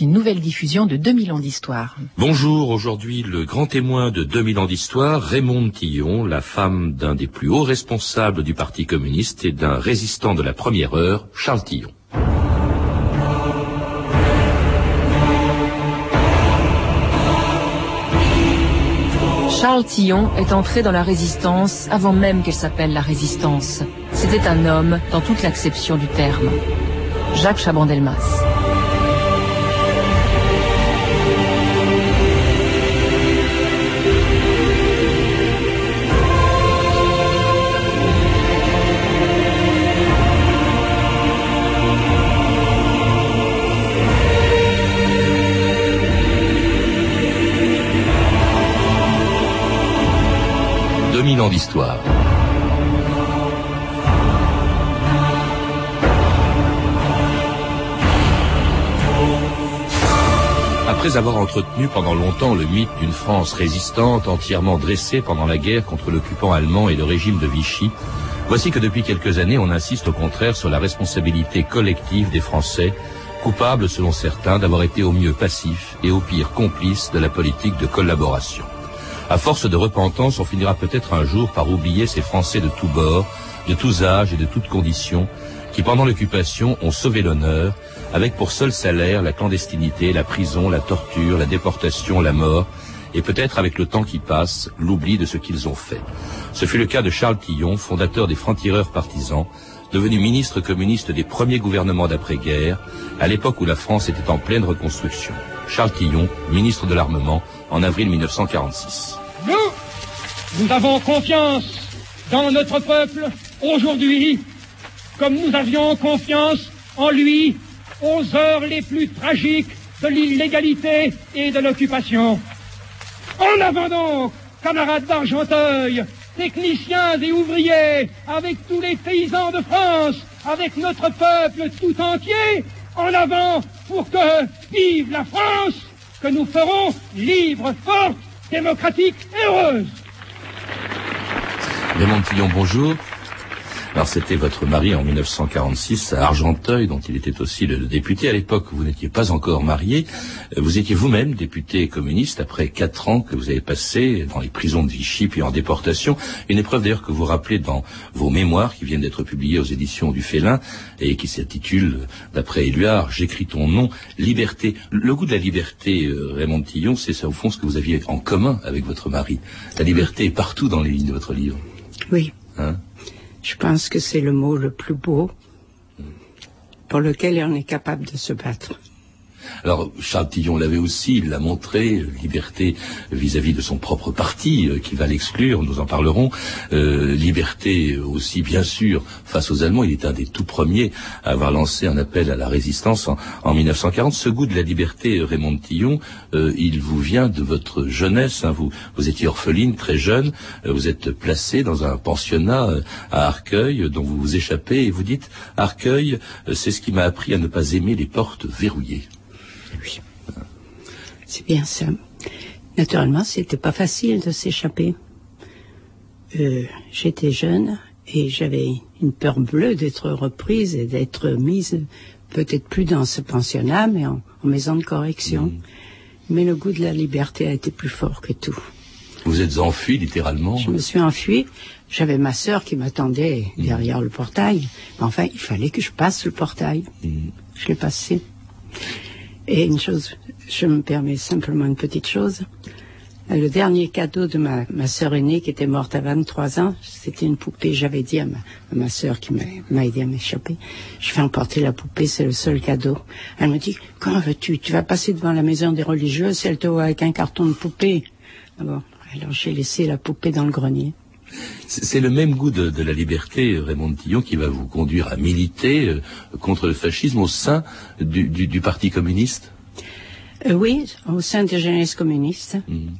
Une nouvelle diffusion de 2000 ans d'histoire. Bonjour, aujourd'hui le grand témoin de 2000 ans d'histoire, Raymond Tillon, la femme d'un des plus hauts responsables du Parti communiste et d'un résistant de la première heure, Charles Tillon. Charles Tillon est entré dans la résistance avant même qu'elle s'appelle la résistance. C'était un homme dans toute l'acception du terme. Jacques Chaban-Delmas. Ans d'histoire. Après avoir entretenu pendant longtemps le mythe d'une France résistante entièrement dressée pendant la guerre contre l'occupant allemand et le régime de Vichy, voici que depuis quelques années on insiste au contraire sur la responsabilité collective des Français, coupables selon certains d'avoir été au mieux passifs et au pire complices de la politique de collaboration. À force de repentance, on finira peut-être un jour par oublier ces Français de tous bords, de tous âges et de toutes conditions, qui pendant l'occupation ont sauvé l'honneur, avec pour seul salaire la clandestinité, la prison, la torture, la déportation, la mort, et peut-être avec le temps qui passe, l'oubli de ce qu'ils ont fait. Ce fut le cas de Charles Tillon, fondateur des francs-tireurs partisans, devenu ministre communiste des premiers gouvernements d'après-guerre, à l'époque où la France était en pleine reconstruction. Charles Tillon, ministre de l'Armement, en avril 1946. Nous, nous avons confiance dans notre peuple aujourd'hui, comme nous avions confiance en lui aux heures les plus tragiques de l'illégalité et de l'occupation. En avant donc, camarades d'Argenteuil, techniciens et ouvriers, avec tous les paysans de France, avec notre peuple tout entier, en avant pour que vive la France, que nous ferons libre, forte, démocratique et heureuse. Raymond Tillon, bonjour. Alors c'était votre mari en 1946 à Argenteuil, dont il était aussi le, député. À l'époque, vous n'étiez pas encore marié. Euh, vous étiez vous-même député communiste après quatre ans que vous avez passé dans les prisons de Vichy puis en déportation. Une épreuve d'ailleurs que vous rappelez dans vos mémoires qui viennent d'être publiées aux éditions du Félin et qui s'intitule, d'après Éluard, J'écris ton nom, liberté. Le goût de la liberté, euh, Raymond Tillon, c'est au fond ce que vous aviez en commun avec votre mari. La liberté est partout dans les lignes de votre livre. Oui. Hein? Je pense que c'est le mot le plus beau pour lequel on est capable de se battre. Alors Charles Tillon l'avait aussi, il l'a montré, liberté vis-à-vis de son propre parti, euh, qui va l'exclure, nous en parlerons. Euh, liberté aussi, bien sûr, face aux Allemands. Il est un des tout premiers à avoir lancé un appel à la résistance en, 1940. Ce goût de la liberté, Raymond Tillon, euh, il vous vient de votre jeunesse. Hein. Vous, vous étiez orpheline, très jeune. vous êtes placé dans un pensionnat à Arcueil, dont vous vous échappez, et vous dites, Arcueil, c'est ce qui m'a appris à ne pas aimer les portes verrouillées. C'est bien ça. Naturellement, c'était pas facile de s'échapper. Euh, j'étais jeune et j'avais une peur bleue d'être reprise et d'être mise peut-être plus dans ce pensionnat, mais en, maison de correction. Mm. Mais le goût de la liberté a été plus fort que tout. Vous êtes enfui littéralement Je me suis enfui. J'avais ma sœur qui m'attendait mm. derrière le portail. Mais enfin, il fallait que je passe le portail. Mm. Je l'ai passé. Et une chose, je me permets simplement une petite chose. Le dernier cadeau de ma, ma sœur aînée qui était morte à 23 ans, c'était une poupée. J'avais dit à ma, ma sœur qui m'a aidé à m'échapper, je vais emporter la poupée, c'est le seul cadeau. Elle me dit, quand veux-tu? Tu vas passer devant la maison des religieuses, elle te voit avec un carton de poupée. Ah bon, alors j'ai laissé la poupée dans le grenier. C'est le même goût de, la liberté, Raymond Tillon, qui va vous conduire à militer euh, contre le fascisme au sein du, Parti communiste? Euh, Oui, au sein des jeunesses communistes. Mhm.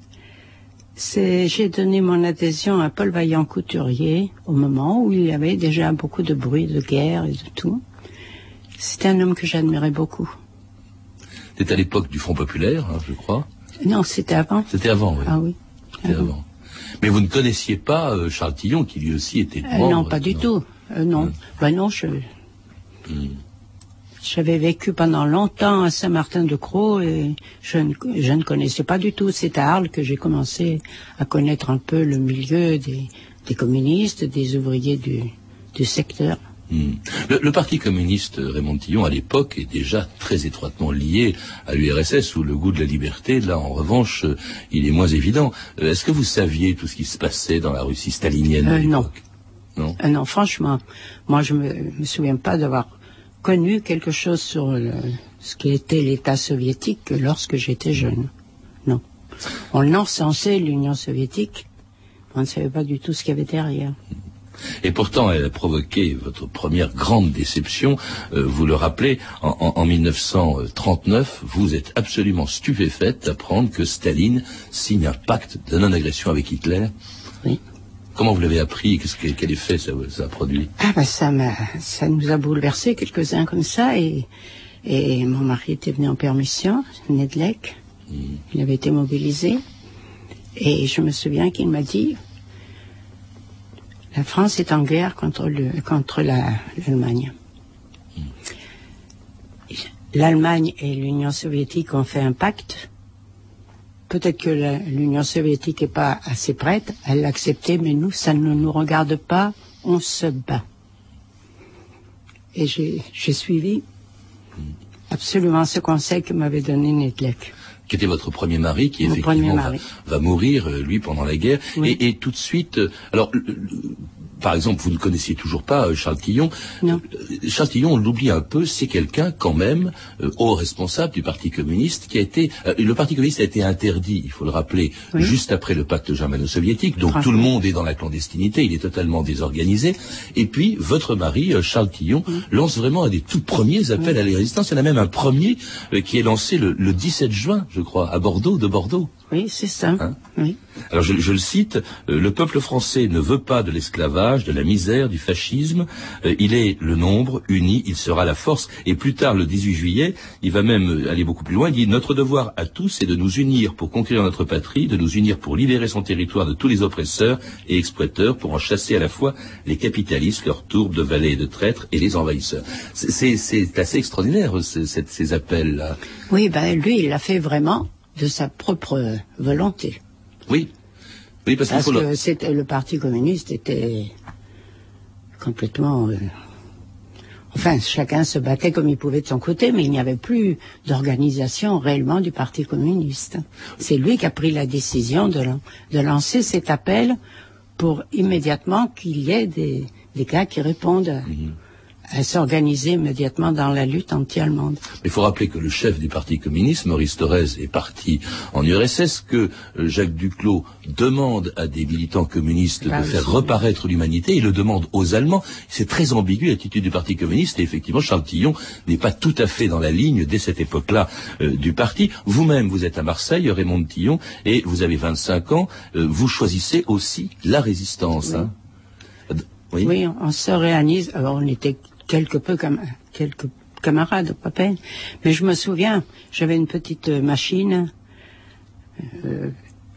J'ai donné mon adhésion à Paul Vaillant Couturier au moment où il y avait déjà beaucoup de bruit de guerre et de tout. C'était un homme que j'admirais beaucoup. C'était à l'époque du Front populaire, hein, je crois. Non, c'était avant. C'était avant, oui. Ah oui. C'était avant. Mais vous ne connaissiez pas euh, Charles Tillon, qui lui aussi était euh, non, pas du tout. Euh, non. Ben non, je... Hmm. J'avais vécu pendant longtemps à Saint-Martin-de-Croix et je ne, je ne, connaissais pas du tout. C'est à Arles que j'ai commencé à connaître un peu le milieu des, des communistes, des ouvriers du, du secteur. Hmm. Le, le, Parti communiste Raymond Tillon, à l'époque, est déjà très étroitement lié à l'URSS, où le goût de la liberté, là, en revanche, euh, il est moins évident. Euh, Est-ce que vous saviez tout ce qui se passait dans la Russie stalinienne à Euh, non. l'époque? Non? Non, franchement, moi je me, me souviens pas d'avoir connu quelque chose sur le- ce qui était l'État soviétique lorsque j'étais jeune. Non. On encensait l'Union soviétique, on ne savait pas du tout ce qu'il y avait derrière. Et pourtant, elle a provoqué votre première grande déception. Euh, vous le rappelez, en, en- en 1939, vous êtes absolument stupéfaite d'apprendre que Staline signe un pacte de non-agression avec Hitler. Oui. Comment vous l'avez appris Qu'est-ce que- Quel effet ça, ça a produit? Ah ben ça m'a, ça nous a bouleversé quelques-uns comme ça et, et mon mari était venu en permission, Nedlek, il avait été mobilisé et je me souviens qu'il m'a dit la France est en guerre contre le, contre la, l'Allemagne. L'Allemagne et l'Union soviétique ont fait un pacte. Peut-être que l'Union soviétique n'est pas assez prête à l'accepter, mais nous, ça ne nous regarde pas, on se bat. Et j'ai suivi absolument ce conseil que m'avait donné Nedlek. Qui était votre premier mari, qui Mon effectivement va, mari. va mourir, euh, lui, pendant la guerre. Oui. Et, et tout de suite, euh, alors, par exemple, vous ne connaissiez toujours pas euh, Charles Tillon. Non. Euh, Charles Tillon, on l'oublie un peu, c'est quelqu'un quand même, euh, haut responsable du Parti communiste, qui a été... euh, le Parti communiste a été interdit, il faut le rappeler, Oui. juste après le pacte germano-soviétique. Donc tout le monde est dans la clandestinité, il est totalement désorganisé. Et puis, votre mari, Charles Tillon, lance vraiment un des tout premiers appels à la résistance. Il y en a même un premier euh, qui est lancé le, le 17 juin, je crois, à Bordeaux, de Bordeaux. Oui, c'est ça. Hein oui. Alors je, je le cite, le peuple français ne veut pas de l'esclavage, de la misère, du fascisme. Euh, il est le nombre, uni, il sera la force. Et plus tard, le 18 juillet, il va même euh, aller beaucoup plus loin. Il dit notre devoir à tous est de nous unir pour conquérir notre patrie, de nous unir pour libérer son territoire de tous les oppresseurs et exploiteurs, pour en chasser à la fois les capitalistes, leurs tourbes de valets et de traîtres, et les envahisseurs. C'est- assez extraordinaire cette- ces appels-là. Oui, ben lui, il l'a fait vraiment de sa propre volonté. Oui. Oui, parce Parce que c'était le Parti communiste était complètement. euh, Enfin, chacun se battait comme il pouvait de son côté, mais il n'y avait plus d'organisation réellement du Parti communiste. C'est lui qui a pris la décision de, lan- de lancer cet appel pour immédiatement qu'il y ait des, des gars qui répondent à s'organiser immédiatement dans la lutte anti-allemande. Il faut rappeler que le chef du Parti communiste, Maurice Thorez, est parti en URSS, que euh, Jacques Duclos demande à des militants communistes Bah de oui. faire reparaître l'humanité, il le demande aux Allemands. C'est très ambigu l'attitude du Parti communiste, et effectivement, Charles Tillon n'est pas tout à fait dans la ligne dès cette époque-là euh, du parti. Vous-même, vous êtes à Marseille, Raymond Tillon, et vous avez 25 ans, euh, vous choisissez aussi la résistance. hein. Oui. Oui, on, on se réalise. Alors, on était quelque peu comme quelques camarades, pas peine. Mais je me souviens, j'avais une petite machine euh,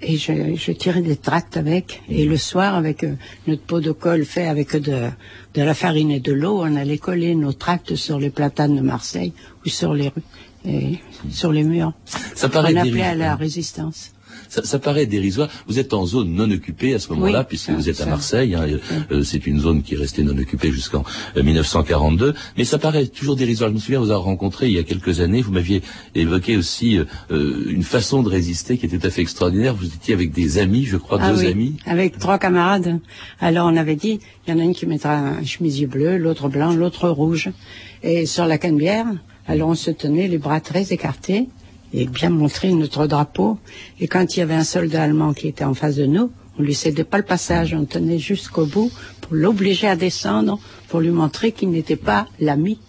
et je, je tirais des tracts avec. Et le soir, avec euh, notre pot de colle fait avec de, de la farine et de l'eau, on allait coller nos tracts sur les platanes de Marseille ou sur les rues, et sur les murs. Ça paraît on appelait à la résistance. Ça, ça paraît dérisoire. Vous êtes en zone non occupée à ce moment-là, Oui, puisque ça, vous êtes à. Marseille. hein, euh, c'est une zone qui est restée non occupée jusqu'en euh, 1942. Mais ça paraît toujours dérisoire. Je me souviens vous avoir rencontré il y a quelques années. Vous m'aviez évoqué aussi euh, euh, une façon de résister qui était tout à fait extraordinaire. Vous étiez avec des amis, je crois, Ah deux oui, amis. avec trois camarades. Alors on avait dit, il y en a une qui mettra un chemisier bleu, l'autre blanc, l'autre rouge. Et sur la canebière, alors on se tenait les bras très écartés et bien montrer notre drapeau. Et quand il y avait un soldat allemand qui était en face de nous, on lui cédait pas le passage, on tenait jusqu'au bout pour l'obliger à descendre, pour lui montrer qu'il n'était pas l'ami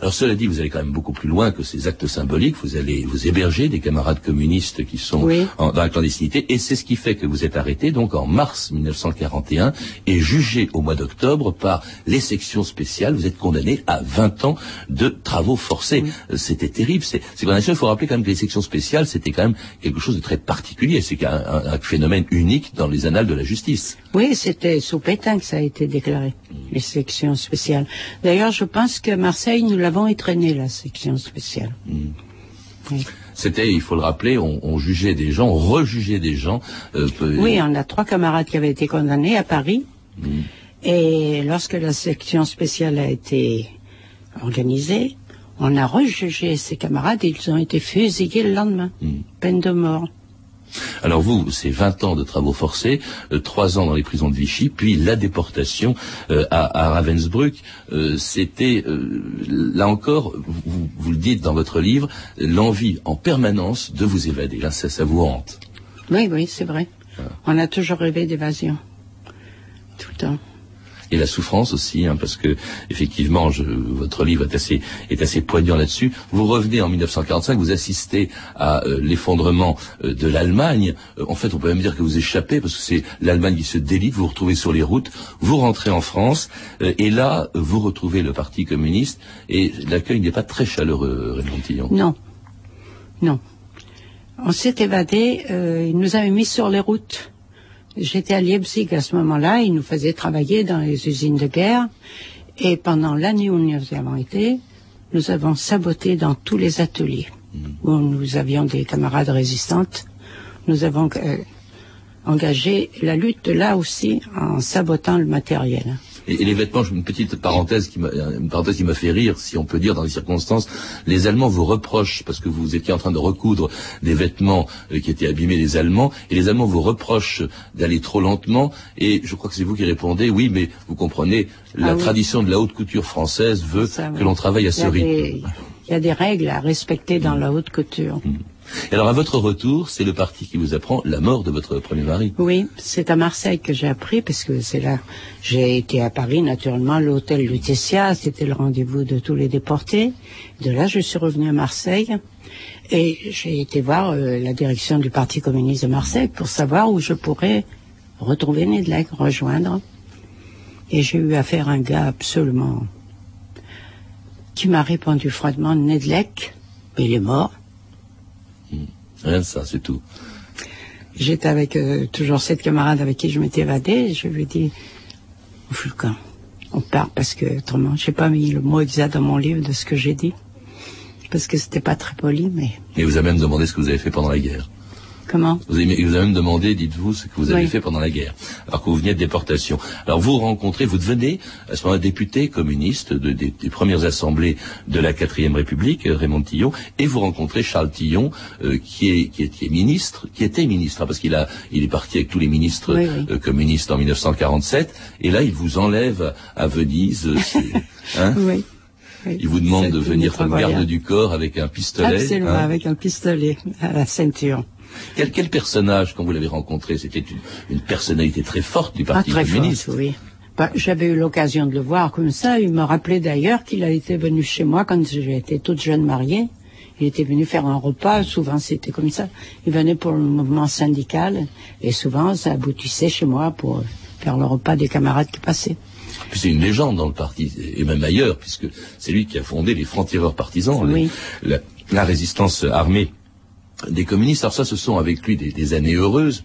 Alors cela dit, vous allez quand même beaucoup plus loin que ces actes symboliques. Vous allez vous héberger des camarades communistes qui sont Oui. en- dans la clandestinité, et c'est ce qui fait que vous êtes arrêté donc en mars 1941 et jugé au mois d'octobre par les sections spéciales. Vous êtes condamné à 20 ans de travaux forcés. Euh, C'était terrible. C'est même il faut rappeler quand même que les sections spéciales, c'était quand même quelque chose de très particulier. C'est un, un- un phénomène unique dans les annales de la justice. Oui, c'était sous Pétain que ça a été déclaré, les sections spéciales. D'ailleurs, je pense que Marseille nous l'a avons étraîné la section spéciale. C'était, il faut le rappeler, on, jugeait des gens, on rejugeait des gens. Euh, oui, on a trois camarades qui avaient été condamnés à Paris. Mm. Et lorsque la section spéciale a été organisée, on a rejugé ces camarades et ils ont été fusillés le lendemain. Mm. Peine de mort. Alors vous, c'est 20 ans de travaux forcés, euh, trois 3 ans dans les prisons de Vichy, puis la déportation euh, à, Ravensbrück. Euh, c'était, là encore, vous, le dites dans votre livre, l'envie en permanence de vous évader. Là, ça, ça vous hante. Oui, oui, c'est vrai. On a toujours rêvé d'évasion. Tout le temps et la souffrance aussi, hein, parce que effectivement, votre livre est assez, poignant là-dessus. Vous revenez en 1945, vous assistez à euh, l'effondrement euh, de l'Allemagne. Euh, en fait, on peut même dire que vous échappez parce que c'est l'Allemagne qui se délite. Vous vous retrouvez sur les routes, vous rentrez en France, et là, vous retrouvez le Parti communiste, et l'accueil n'est pas très chaleureux, Raymond Tillon. Non, non. On s'est évadé. ils nous avaient mis sur les routes. J'étais à Leipzig à ce moment-là. Ils nous faisaient travailler dans les usines de guerre. Et pendant l'année où nous avons été, nous avons saboté dans tous les ateliers mm. où nous avions des camarades résistantes. Nous avons euh, engagé la lutte là aussi en sabotant le matériel. Et, les vêtements, une petite parenthèse qui m'a, fait rire, si on peut dire dans les circonstances, les Allemands vous reprochent parce que vous étiez en train de recoudre des vêtements euh, qui étaient abîmés des Allemands, et les Allemands vous reprochent d'aller trop lentement. Et je crois que c'est vous qui répondez, oui, mais vous comprenez, la ah tradition de la haute couture française veut que l'on travaille à ce rythme. Il y a des règles à respecter dans la haute couture. Mm. Alors à votre retour, c'est le parti qui vous apprend la mort de votre premier mari. Oui, c'est à Marseille que j'ai appris, parce que c'est là. J'ai été à Paris, naturellement, l'hôtel Lutetia, c'était le rendez-vous de tous les déportés. De là, je suis revenu à Marseille. Et j'ai été voir euh, la direction du Parti communiste de Marseille pour savoir où je pourrais retrouver Nedlec, rejoindre. Et j'ai eu affaire à un gars absolument qui m'a répondu froidement Nedlec, il est mort. Rien de ça, c'est tout. J'étais avec euh, toujours cette camarade avec qui je m'étais évadée. je lui ai dit, on part parce que autrement, j'ai pas mis le mot exact dans mon livre de ce que j'ai dit. Parce que c'était pas très poli, mais... Et vous avez même demandé ce que vous avez fait pendant la guerre. Comment vous avez, vous avez même demandé, dites-vous, ce que vous avez fait pendant la guerre, alors que vous veniez de déportation. Alors vous rencontrez, vous devenez à ce moment-là député communiste de, des, premières assemblées de la quatrième République, euh, Raymond Tillon, et vous rencontrez Charles Tillon, euh, qui, est, qui, est, ministre, qui était ministre, hein, parce qu'il a, il est parti avec tous les ministres euh, communistes en 1947, et là il vous enlève à Venise. Hein oui. Il vous demande de venir comme garde du corps avec un pistolet. Absolument, hein. avec un pistolet à la ceinture. Quel, quel personnage, quand vous l'avez rencontré, c'était une, personnalité très forte du Parti ah, très communiste oui. Bah, J'avais eu l'occasion de le voir comme ça. Il me rappelait d'ailleurs qu'il a été venu chez moi quand j'étais toute jeune mariée. Il était venu faire un repas, souvent c'était comme ça. Il venait pour le mouvement syndical et souvent ça aboutissait chez moi pour faire le repas des camarades qui passaient. Puis c'est une légende dans le parti, et même ailleurs, puisque c'est lui qui a fondé les francs-tireurs partisans, la, résistance armée des communistes. Alors ça, ce sont avec lui des, années heureuses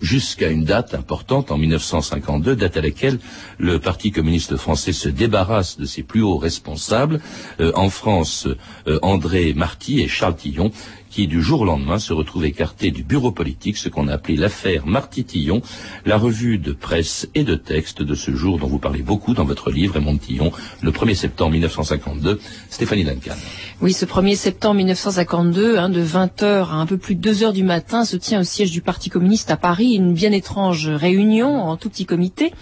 jusqu'à une date importante en 1952, date à laquelle le Parti communiste français se débarrasse de ses plus hauts responsables. Euh, en France, euh, André Marty et Charles Tillon qui du jour au lendemain se retrouve écarté du bureau politique, ce qu'on a appelé l'affaire Marty-Tillon, la revue de presse et de texte de ce jour dont vous parlez beaucoup dans votre livre, Raymond Tillon, le 1er septembre 1952. Stéphanie Duncan. Oui, ce 1er septembre 1952, hein, de 20h à un peu plus de 2h du matin, se tient au siège du Parti communiste à Paris une bien étrange réunion en tout petit comité.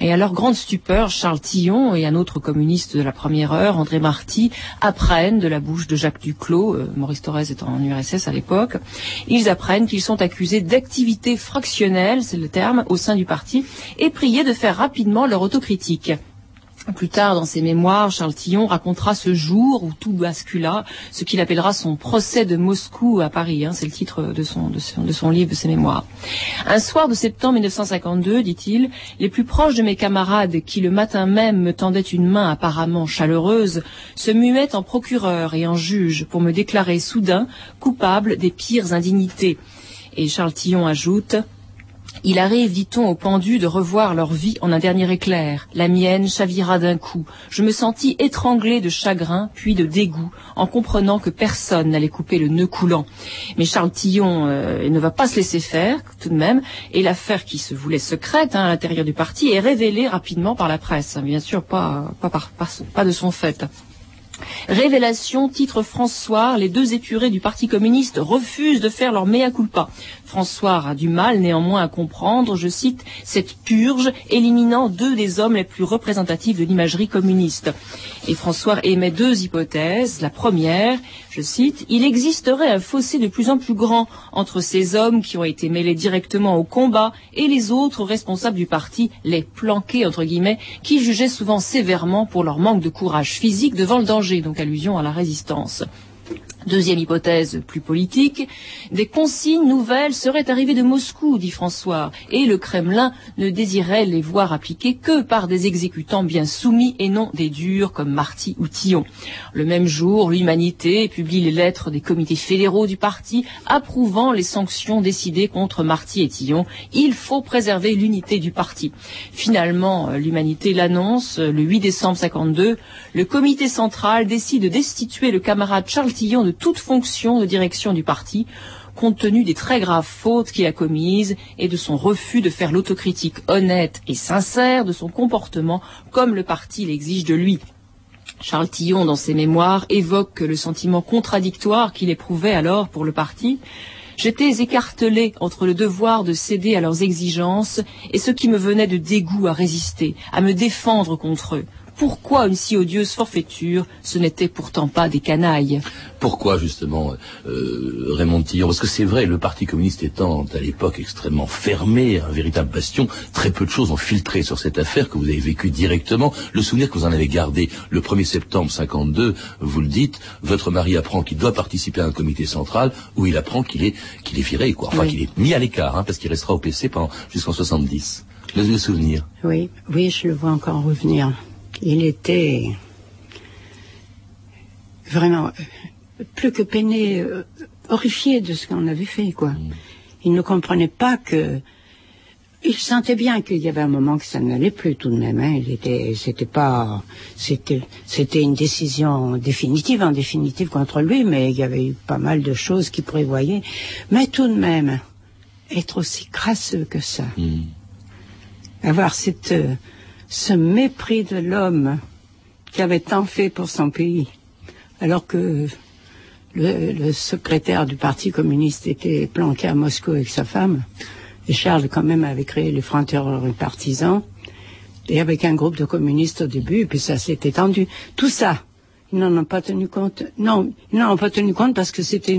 Et à leur grande stupeur, Charles Tillon et un autre communiste de la première heure, André Marty, apprennent de la bouche de Jacques Duclos, euh, Maurice Thorez étant en À l'époque, ils apprennent qu'ils sont accusés d'activité fractionnelle, c'est le terme, au sein du parti, et priés de faire rapidement leur autocritique. Plus tard, dans ses mémoires, Charles Tillon racontera ce jour où tout bascula, ce qu'il appellera son procès de Moscou à Paris. Hein, c'est le titre de son, de, son, de son livre, de ses mémoires. Un soir de septembre 1952, dit-il, les plus proches de mes camarades, qui le matin même me tendaient une main apparemment chaleureuse, se muaient en procureur et en juge pour me déclarer soudain coupable des pires indignités. Et Charles Tillon ajoute Il arrive, dit-on, aux pendus de revoir leur vie en un dernier éclair. La mienne chavira d'un coup. Je me sentis étranglé de chagrin, puis de dégoût, en comprenant que personne n'allait couper le nœud coulant. Mais Charles Tillon euh, ne va pas se laisser faire, tout de même, et l'affaire qui se voulait secrète hein, à l'intérieur du parti est révélée rapidement par la presse. Bien sûr, pas, de son fait. Révélation, titre François, les deux épurés du Parti communiste refusent de faire leur mea culpa. François a du mal néanmoins à comprendre, je cite, cette purge éliminant deux des hommes les plus représentatifs de l'imagerie communiste. Et François émet deux hypothèses. La première, je cite, il existerait un fossé de plus en plus grand entre ces hommes qui ont été mêlés directement au combat et les autres responsables du parti, les planqués entre guillemets, qui jugeaient souvent sévèrement pour leur manque de courage physique devant le danger, donc allusion à la résistance. Deuxième hypothèse plus politique, des consignes nouvelles seraient arrivées de Moscou, dit François, et le Kremlin ne désirait les voir appliquées que par des exécutants bien soumis et non des durs comme Marty ou Tillon. Le même jour, l'Humanité publie les lettres des comités fédéraux du parti approuvant les sanctions décidées contre Marty et Tillon. Il faut préserver l'unité du parti. Finalement, l'Humanité l'annonce le 8 décembre 52. Le comité central décide de destituer le camarade Charles Tillon de toute fonction de direction du parti, compte tenu des très graves fautes qu'il a commises et de son refus de faire l'autocritique honnête et sincère de son comportement comme le parti l'exige de lui. Charles Tillon, dans ses mémoires, évoque le sentiment contradictoire qu'il éprouvait alors pour le parti. J'étais écartelé entre le devoir de céder à leurs exigences et ce qui me venait de dégoût à résister, à me défendre contre eux pourquoi une si odieuse forfaiture Ce n'était pourtant pas des canailles. Pourquoi justement euh, Raymond Tillon? Parce que c'est vrai, le Parti communiste étant à l'époque extrêmement fermé, un véritable bastion, très peu de choses ont filtré sur cette affaire que vous avez vécue directement. Le souvenir que vous en avez gardé le 1er septembre 52, vous le dites, votre mari apprend qu'il doit participer à un comité central où il apprend qu'il est qu'il est viré, quoi. Enfin, qu'il est mis à l'écart, hein, parce qu'il restera au PC pendant jusqu'en 70. Le souvenir? Oui, oui, je le vois encore revenir il était vraiment plus que peiné, euh, horrifié de ce qu'on avait fait, quoi. Il ne comprenait pas que. Il sentait bien qu'il y avait un moment que ça n'allait plus tout de même. Hein. Il était, c'était pas, c'était, c'était une décision définitive, en définitive contre lui, mais il y avait eu pas mal de choses qu'il prévoyait. Mais tout de même, être aussi crasseux que ça, mm. avoir cette euh, ce mépris de l'homme qui avait tant fait pour son pays, alors que le, secrétaire du Parti communiste était planqué à Moscou avec sa femme, et Charles quand même avait créé les Francs Partisans, et avec un groupe de communistes au début, puis ça s'est étendu. Tout ça, ils n'en ont pas tenu compte. Non, ils n'en ont pas tenu compte parce que c'était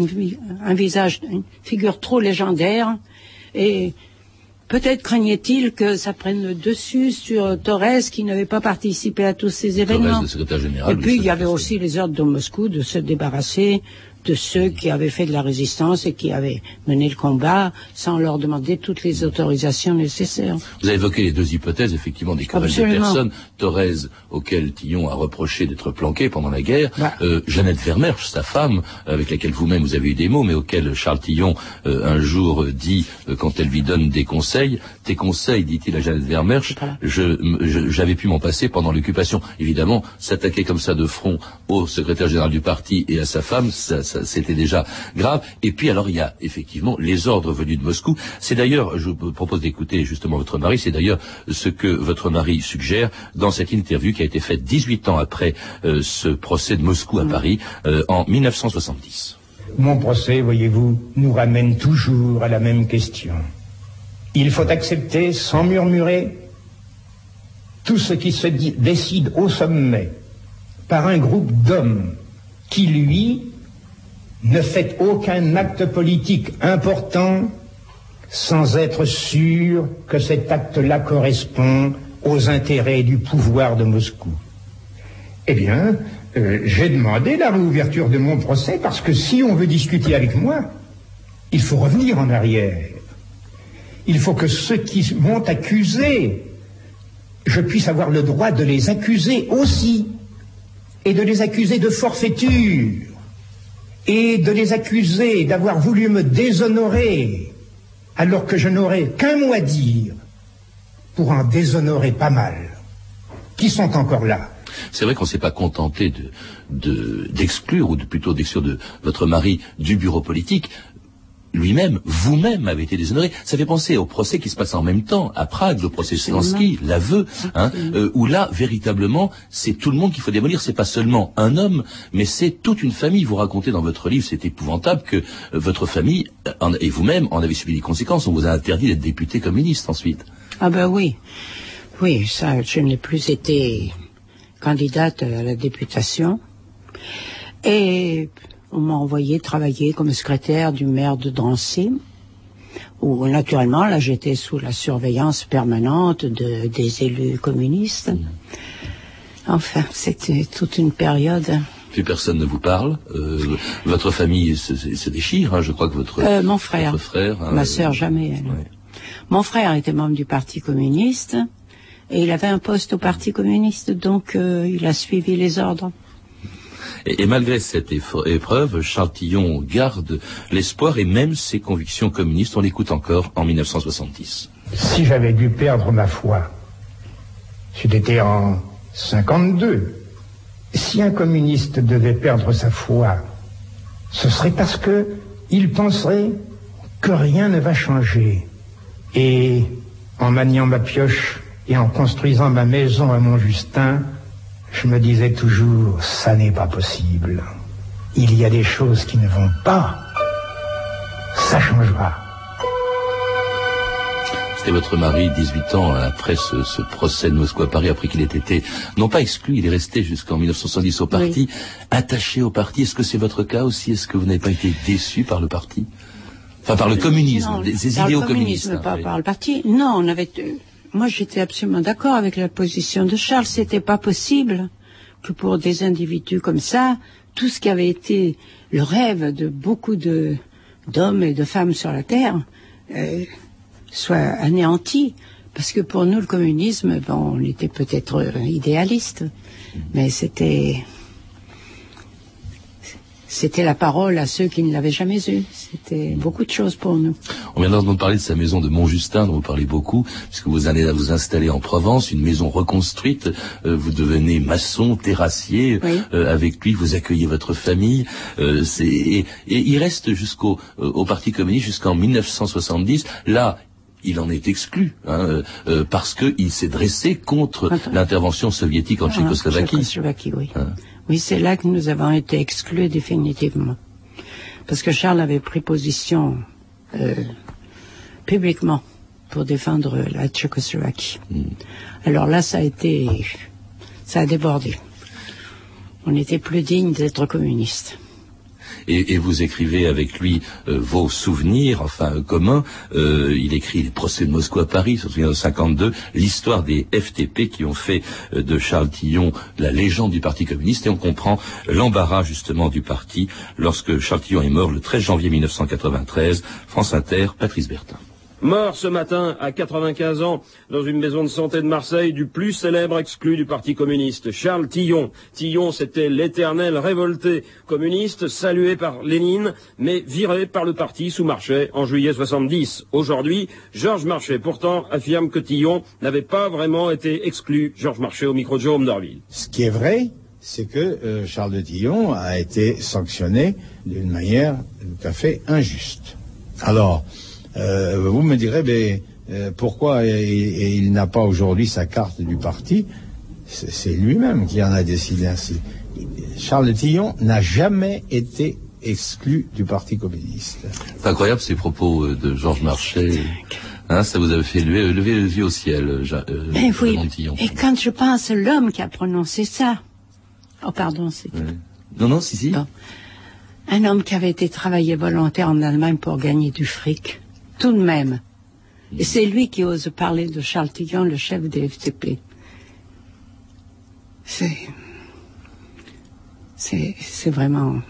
un visage, une figure trop légendaire, Peut-être craignait-il que ça prenne le dessus sur Torres qui n'avait pas participé à tous ces événements. Et puis il y avait aussi les ordres de Moscou de se débarrasser de ceux qui avaient fait de la résistance et qui avaient mené le combat sans leur demander toutes les autorisations nécessaires. Vous avez évoqué les deux hypothèses, effectivement, des querelles de personnes. Thorez, auquel Tillon a reproché d'être planqué pendant la guerre. Bah. Euh, Jeannette Vermersch, sa femme, avec laquelle vous-même vous avez eu des mots, mais auquel Charles Tillon euh, un jour dit, euh, quand elle lui donne des conseils, tes conseils, dit-il à Jeannette Vermersch, j'avais pu m'en passer pendant l'occupation. Évidemment, s'attaquer comme ça de front au secrétaire général du parti et à sa femme, ça c'était déjà grave. Et puis alors il y a effectivement les ordres venus de Moscou. C'est d'ailleurs, je vous propose d'écouter justement votre mari, c'est d'ailleurs ce que votre mari suggère dans cette interview qui a été faite 18 ans après euh, ce procès de Moscou à mm. Paris euh, en 1970. Mon procès, voyez-vous, nous ramène toujours à la même question. Il faut accepter sans murmurer tout ce qui se décide au sommet par un groupe d'hommes qui, lui, ne faites aucun acte politique important sans être sûr que cet acte-là correspond aux intérêts du pouvoir de Moscou. Eh bien, euh, j'ai demandé la réouverture de mon procès parce que si on veut discuter avec moi, il faut revenir en arrière. Il faut que ceux qui m'ont accusé, je puisse avoir le droit de les accuser aussi, et de les accuser de forfaiture, et de les accuser d'avoir voulu me déshonorer alors que je n'aurai qu'un mot à dire pour en déshonorer pas mal, qui sont encore là. C'est vrai qu'on ne s'est pas contenté d'exclure, ou de, plutôt d'exclure de votre mari du bureau politique lui-même, vous-même avez été déshonoré. Ça fait penser au procès qui se passe en même temps à Prague, le procès Slansky, l'aveu, hein, euh, où là véritablement c'est tout le monde qu'il faut démolir. C'est pas seulement un homme, mais c'est toute une famille. Vous racontez dans votre livre, c'est épouvantable que euh, votre famille et vous-même en avez subi les conséquences. On vous a interdit d'être député communiste ensuite. Ah ben oui, oui, ça, je n'ai plus été candidate à la députation. Et on m'a envoyé travailler comme secrétaire du maire de Drancy, où naturellement, là, j'étais sous la surveillance permanente de, des élus communistes. Enfin, c'était toute une période. Plus personne ne vous parle. Euh, votre famille se, déchire. Hein, je crois que votre, euh, mon frère, frère hein, ma sœur jamais. Mon frère était membre du Parti communiste et il avait un poste au Parti communiste, donc euh, il a suivi les ordres. Et, malgré cette épreuve, Charles garde l'espoir et même ses convictions communistes. On l'écoute encore en 1970. Si j'avais dû perdre ma foi, c'était en 52. Si un communiste devait perdre sa foi, ce serait parce que il penserait que rien ne va changer. Et en maniant ma pioche et en construisant ma maison à Montjustin, je me disais toujours, ça n'est pas possible. Il y a des choses qui ne vont pas. Ça changera. C'était votre mari, 18 ans, après ce, procès de Moscou à Paris, après qu'il ait été, non pas exclu, il est resté jusqu'en 1970 au parti, attaché au parti. Est-ce que c'est votre cas aussi? Est-ce que vous n'avez pas été déçu par le parti? Enfin, par le communisme, des, idéaux communistes. Hein, pas par le parti. Non, on avait moi, j'étais absolument d'accord avec la position de Charles. C'était pas possible que pour des individus comme ça, tout ce qui avait été le rêve de beaucoup de d'hommes et de femmes sur la terre euh, soit anéanti. Parce que pour nous, le communisme, bon, on était peut-être idéaliste, mais c'était c'était la parole à ceux qui ne l'avaient jamais eue. C'était beaucoup de choses pour nous. On vient d'entendre parler de sa maison de Montjustin, dont vous parlez beaucoup, puisque vous allez vous installer en Provence, une maison reconstruite. Euh, vous devenez maçon, terrassier. Euh, avec lui, vous accueillez votre famille. Euh, et, il reste jusqu'au au Parti communiste jusqu'en 1970. Là, il en est exclu hein, parce qu'il s'est dressé contre l'intervention soviétique en ah, Tchécoslovaquie. Tchécoslovaquie oui. Hein. Oui, c'est là que nous avons été exclus définitivement. Parce que Charles avait pris position euh, publiquement pour défendre la Tchécoslovaquie. Hmm. Alors là, ça a été, ça a débordé. On n'était plus digne d'être communiste et, vous écrivez avec lui euh, vos souvenirs, enfin communs. Euh, il écrit les procès de Moscou à Paris, de 52, l'histoire des FTP qui ont fait euh, de Charles Tillon la légende du Parti communiste, et on comprend l'embarras justement du parti lorsque Charles Tillon est mort le 13 janvier 1993. France Inter, Patrice Bertin. Mort ce matin à 95 ans dans une maison de santé de Marseille du plus célèbre exclu du Parti communiste, Charles Tillon. Tillon, c'était l'éternel révolté communiste, salué par Lénine, mais viré par le parti sous Marchais en juillet 70. Aujourd'hui, Georges Marchais, pourtant, affirme que Tillon n'avait pas vraiment été exclu. Georges Marchais au micro de Jérôme Dorville. Ce qui est vrai, c'est que euh, Charles de Tillon a été sanctionné d'une manière tout à fait injuste. Alors, euh, vous me direz, mais euh, pourquoi il, n'a pas aujourd'hui sa carte du parti? C'est lui-même qui en a décidé ainsi. Charles Tillon n'a jamais été exclu du Parti communiste. C'est incroyable ces propos euh, de Georges Marchais. Hein, ça vous avait fait lever, lever le au ciel, mais oui. Et quand je pense à l'homme qui a prononcé ça, oh pardon, c'est. Non, non, si, si. Un homme qui avait été travaillé volontaire en Allemagne pour gagner du fric tout de même. Et c'est lui qui ose parler de Charles Tillon, le chef des FTP. C'est. C'est, c'est vraiment.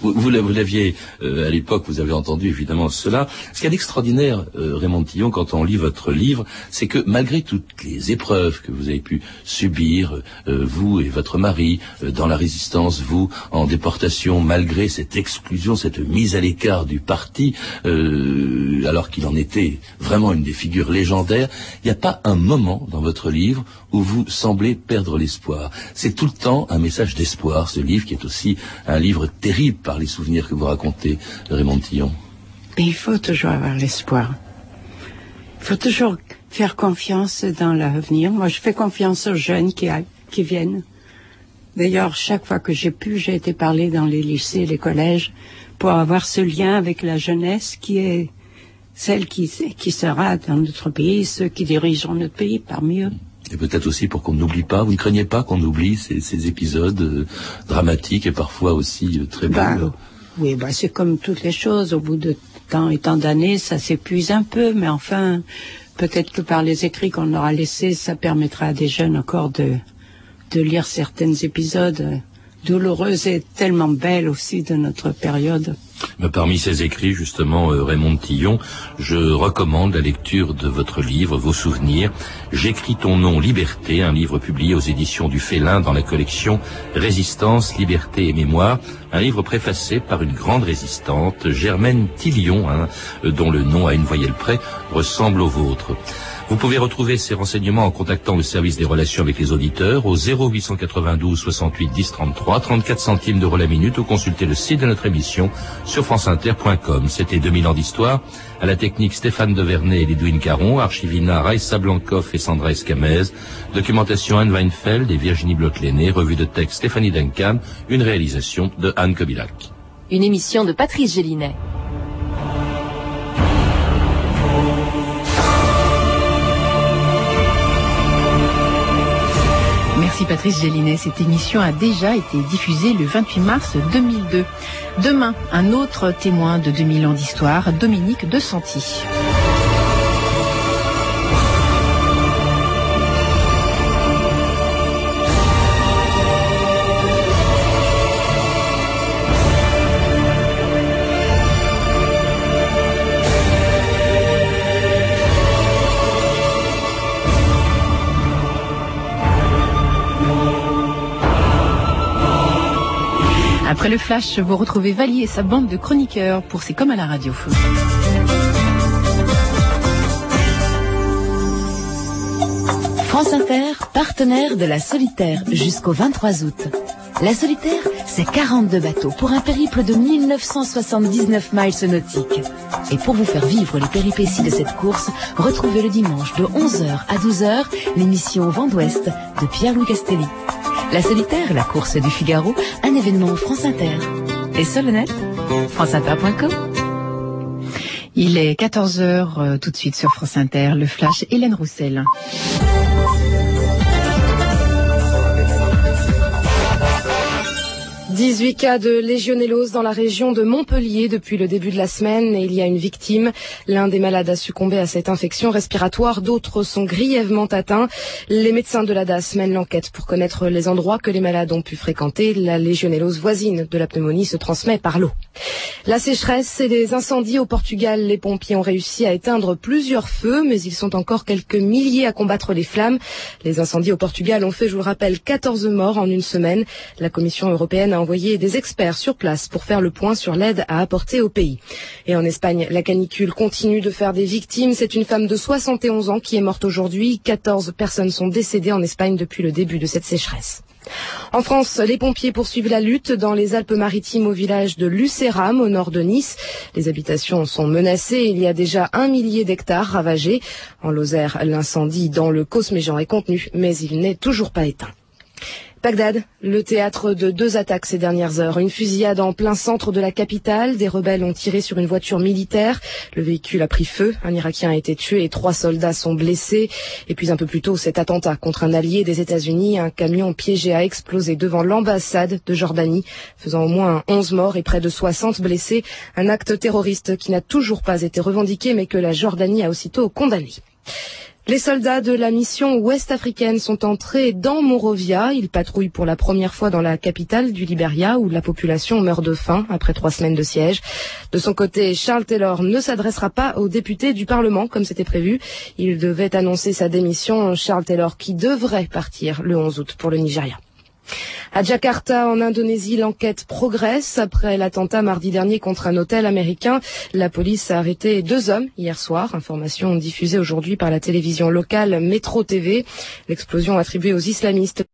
Vous, vous l'aviez, euh, à l'époque, vous avez entendu évidemment cela. Ce qui est extraordinaire, euh, Raymond Tillon, quand on lit votre livre, c'est que malgré toutes les épreuves que vous avez pu subir, euh, vous et votre mari, dans la résistance, vous en déportation, malgré cette exclusion, cette mise à l'écart du parti, alors qu'il en était vraiment une des figures légendaires, il n'y a pas un moment dans votre livre où vous semblez perdre l'espoir. C'est tout le temps un message d'espoir, ce livre qui est aussi un livre terrible par les souvenirs que vous racontez, Raymond Tillon. Il faut toujours avoir l'espoir. Il faut toujours faire confiance dans l'avenir. Moi, je fais confiance aux jeunes qui, qui viennent. D'ailleurs, chaque fois que j'ai pu, j'ai été parler dans les lycées, les collèges, pour avoir ce lien avec la jeunesse qui est celle qui, qui sera dans notre pays, ceux qui dirigeront notre pays parmi eux. Et peut-être aussi pour qu'on n'oublie pas, vous ne craignez pas qu'on oublie ces, épisodes euh, dramatiques et parfois aussi euh, très beaux bah, Oui, bah, c'est comme toutes les choses. Au bout de temps et tant d'années, ça s'épuise un peu, mais enfin, peut-être que par les écrits qu'on aura laissés, ça permettra à des jeunes encore de, de lire certains épisodes douloureuse et tellement belle aussi de notre période. Parmi ces écrits, justement, euh, Raymond Tillon, je recommande la lecture de votre livre, Vos souvenirs. J'écris ton nom, Liberté, un livre publié aux éditions du Félin dans la collection Résistance, Liberté et Mémoire, un livre préfacé par une grande résistante, Germaine Tillion, hein, dont le nom à une voyelle près ressemble au vôtre. Vous pouvez retrouver ces renseignements en contactant le service des relations avec les auditeurs au 0892 68 10 33, 34 centimes d'euros la minute ou consulter le site de notre émission sur franceinter.com. C'était 2000 ans d'histoire. À la technique Stéphane Devernay et Lidwin Caron, Archivina Raissa Blancoff et Sandra Escamez, documentation Anne Weinfeld et Virginie bloch revue de texte Stéphanie Duncan, une réalisation de Anne Kobilac. Une émission de Patrice Gélinet. Merci Patrice Gélinet. Cette émission a déjà été diffusée le 28 mars 2002. Demain, un autre témoin de 2000 ans d'histoire, Dominique de Santi. Après le flash, vous retrouvez Valier et sa bande de chroniqueurs pour C'est comme à la radio. France Inter, partenaire de la Solitaire jusqu'au 23 août. La Solitaire, c'est 42 bateaux pour un périple de 1979 miles nautiques. Et pour vous faire vivre les péripéties de cette course, retrouvez le dimanche de 11h à 12h l'émission Vent d'Ouest de Pierre-Louis Castelli. La solitaire, la course du Figaro, un événement France Inter. Et net, franceinter.com. Il est 14h euh, tout de suite sur France Inter, le flash Hélène Roussel. 18 cas de légionellose dans la région de Montpellier depuis le début de la semaine et il y a une victime. L'un des malades a succombé à cette infection respiratoire, d'autres sont grièvement atteints. Les médecins de la DAS mènent l'enquête pour connaître les endroits que les malades ont pu fréquenter. La légionellose voisine de la pneumonie se transmet par l'eau. La sécheresse et les incendies au Portugal, les pompiers ont réussi à éteindre plusieurs feux, mais ils sont encore quelques milliers à combattre les flammes. Les incendies au Portugal ont fait, je vous le rappelle, 14 morts en une semaine. La Commission européenne a envoyer des experts sur place pour faire le point sur l'aide à apporter au pays. Et en Espagne, la canicule continue de faire des victimes. C'est une femme de 71 ans qui est morte aujourd'hui. 14 personnes sont décédées en Espagne depuis le début de cette sécheresse. En France, les pompiers poursuivent la lutte dans les Alpes-Maritimes au village de Lucéram, au nord de Nice. Les habitations sont menacées. Il y a déjà un millier d'hectares ravagés. En Lozère, l'incendie dans le Cosméjean est contenu, mais il n'est toujours pas éteint. Bagdad, le théâtre de deux attaques ces dernières heures. Une fusillade en plein centre de la capitale. Des rebelles ont tiré sur une voiture militaire. Le véhicule a pris feu. Un Irakien a été tué et trois soldats sont blessés. Et puis un peu plus tôt, cet attentat contre un allié des États-Unis. Un camion piégé a explosé devant l'ambassade de Jordanie, faisant au moins 11 morts et près de 60 blessés. Un acte terroriste qui n'a toujours pas été revendiqué, mais que la Jordanie a aussitôt condamné. Les soldats de la mission ouest-africaine sont entrés dans Monrovia. Ils patrouillent pour la première fois dans la capitale du Liberia où la population meurt de faim après trois semaines de siège. De son côté, Charles Taylor ne s'adressera pas aux députés du Parlement comme c'était prévu. Il devait annoncer sa démission. Charles Taylor qui devrait partir le 11 août pour le Nigeria. À Jakarta, en Indonésie, l'enquête progresse. Après l'attentat mardi dernier contre un hôtel américain, la police a arrêté deux hommes hier soir. Information diffusée aujourd'hui par la télévision locale Metro TV. L'explosion attribuée aux islamistes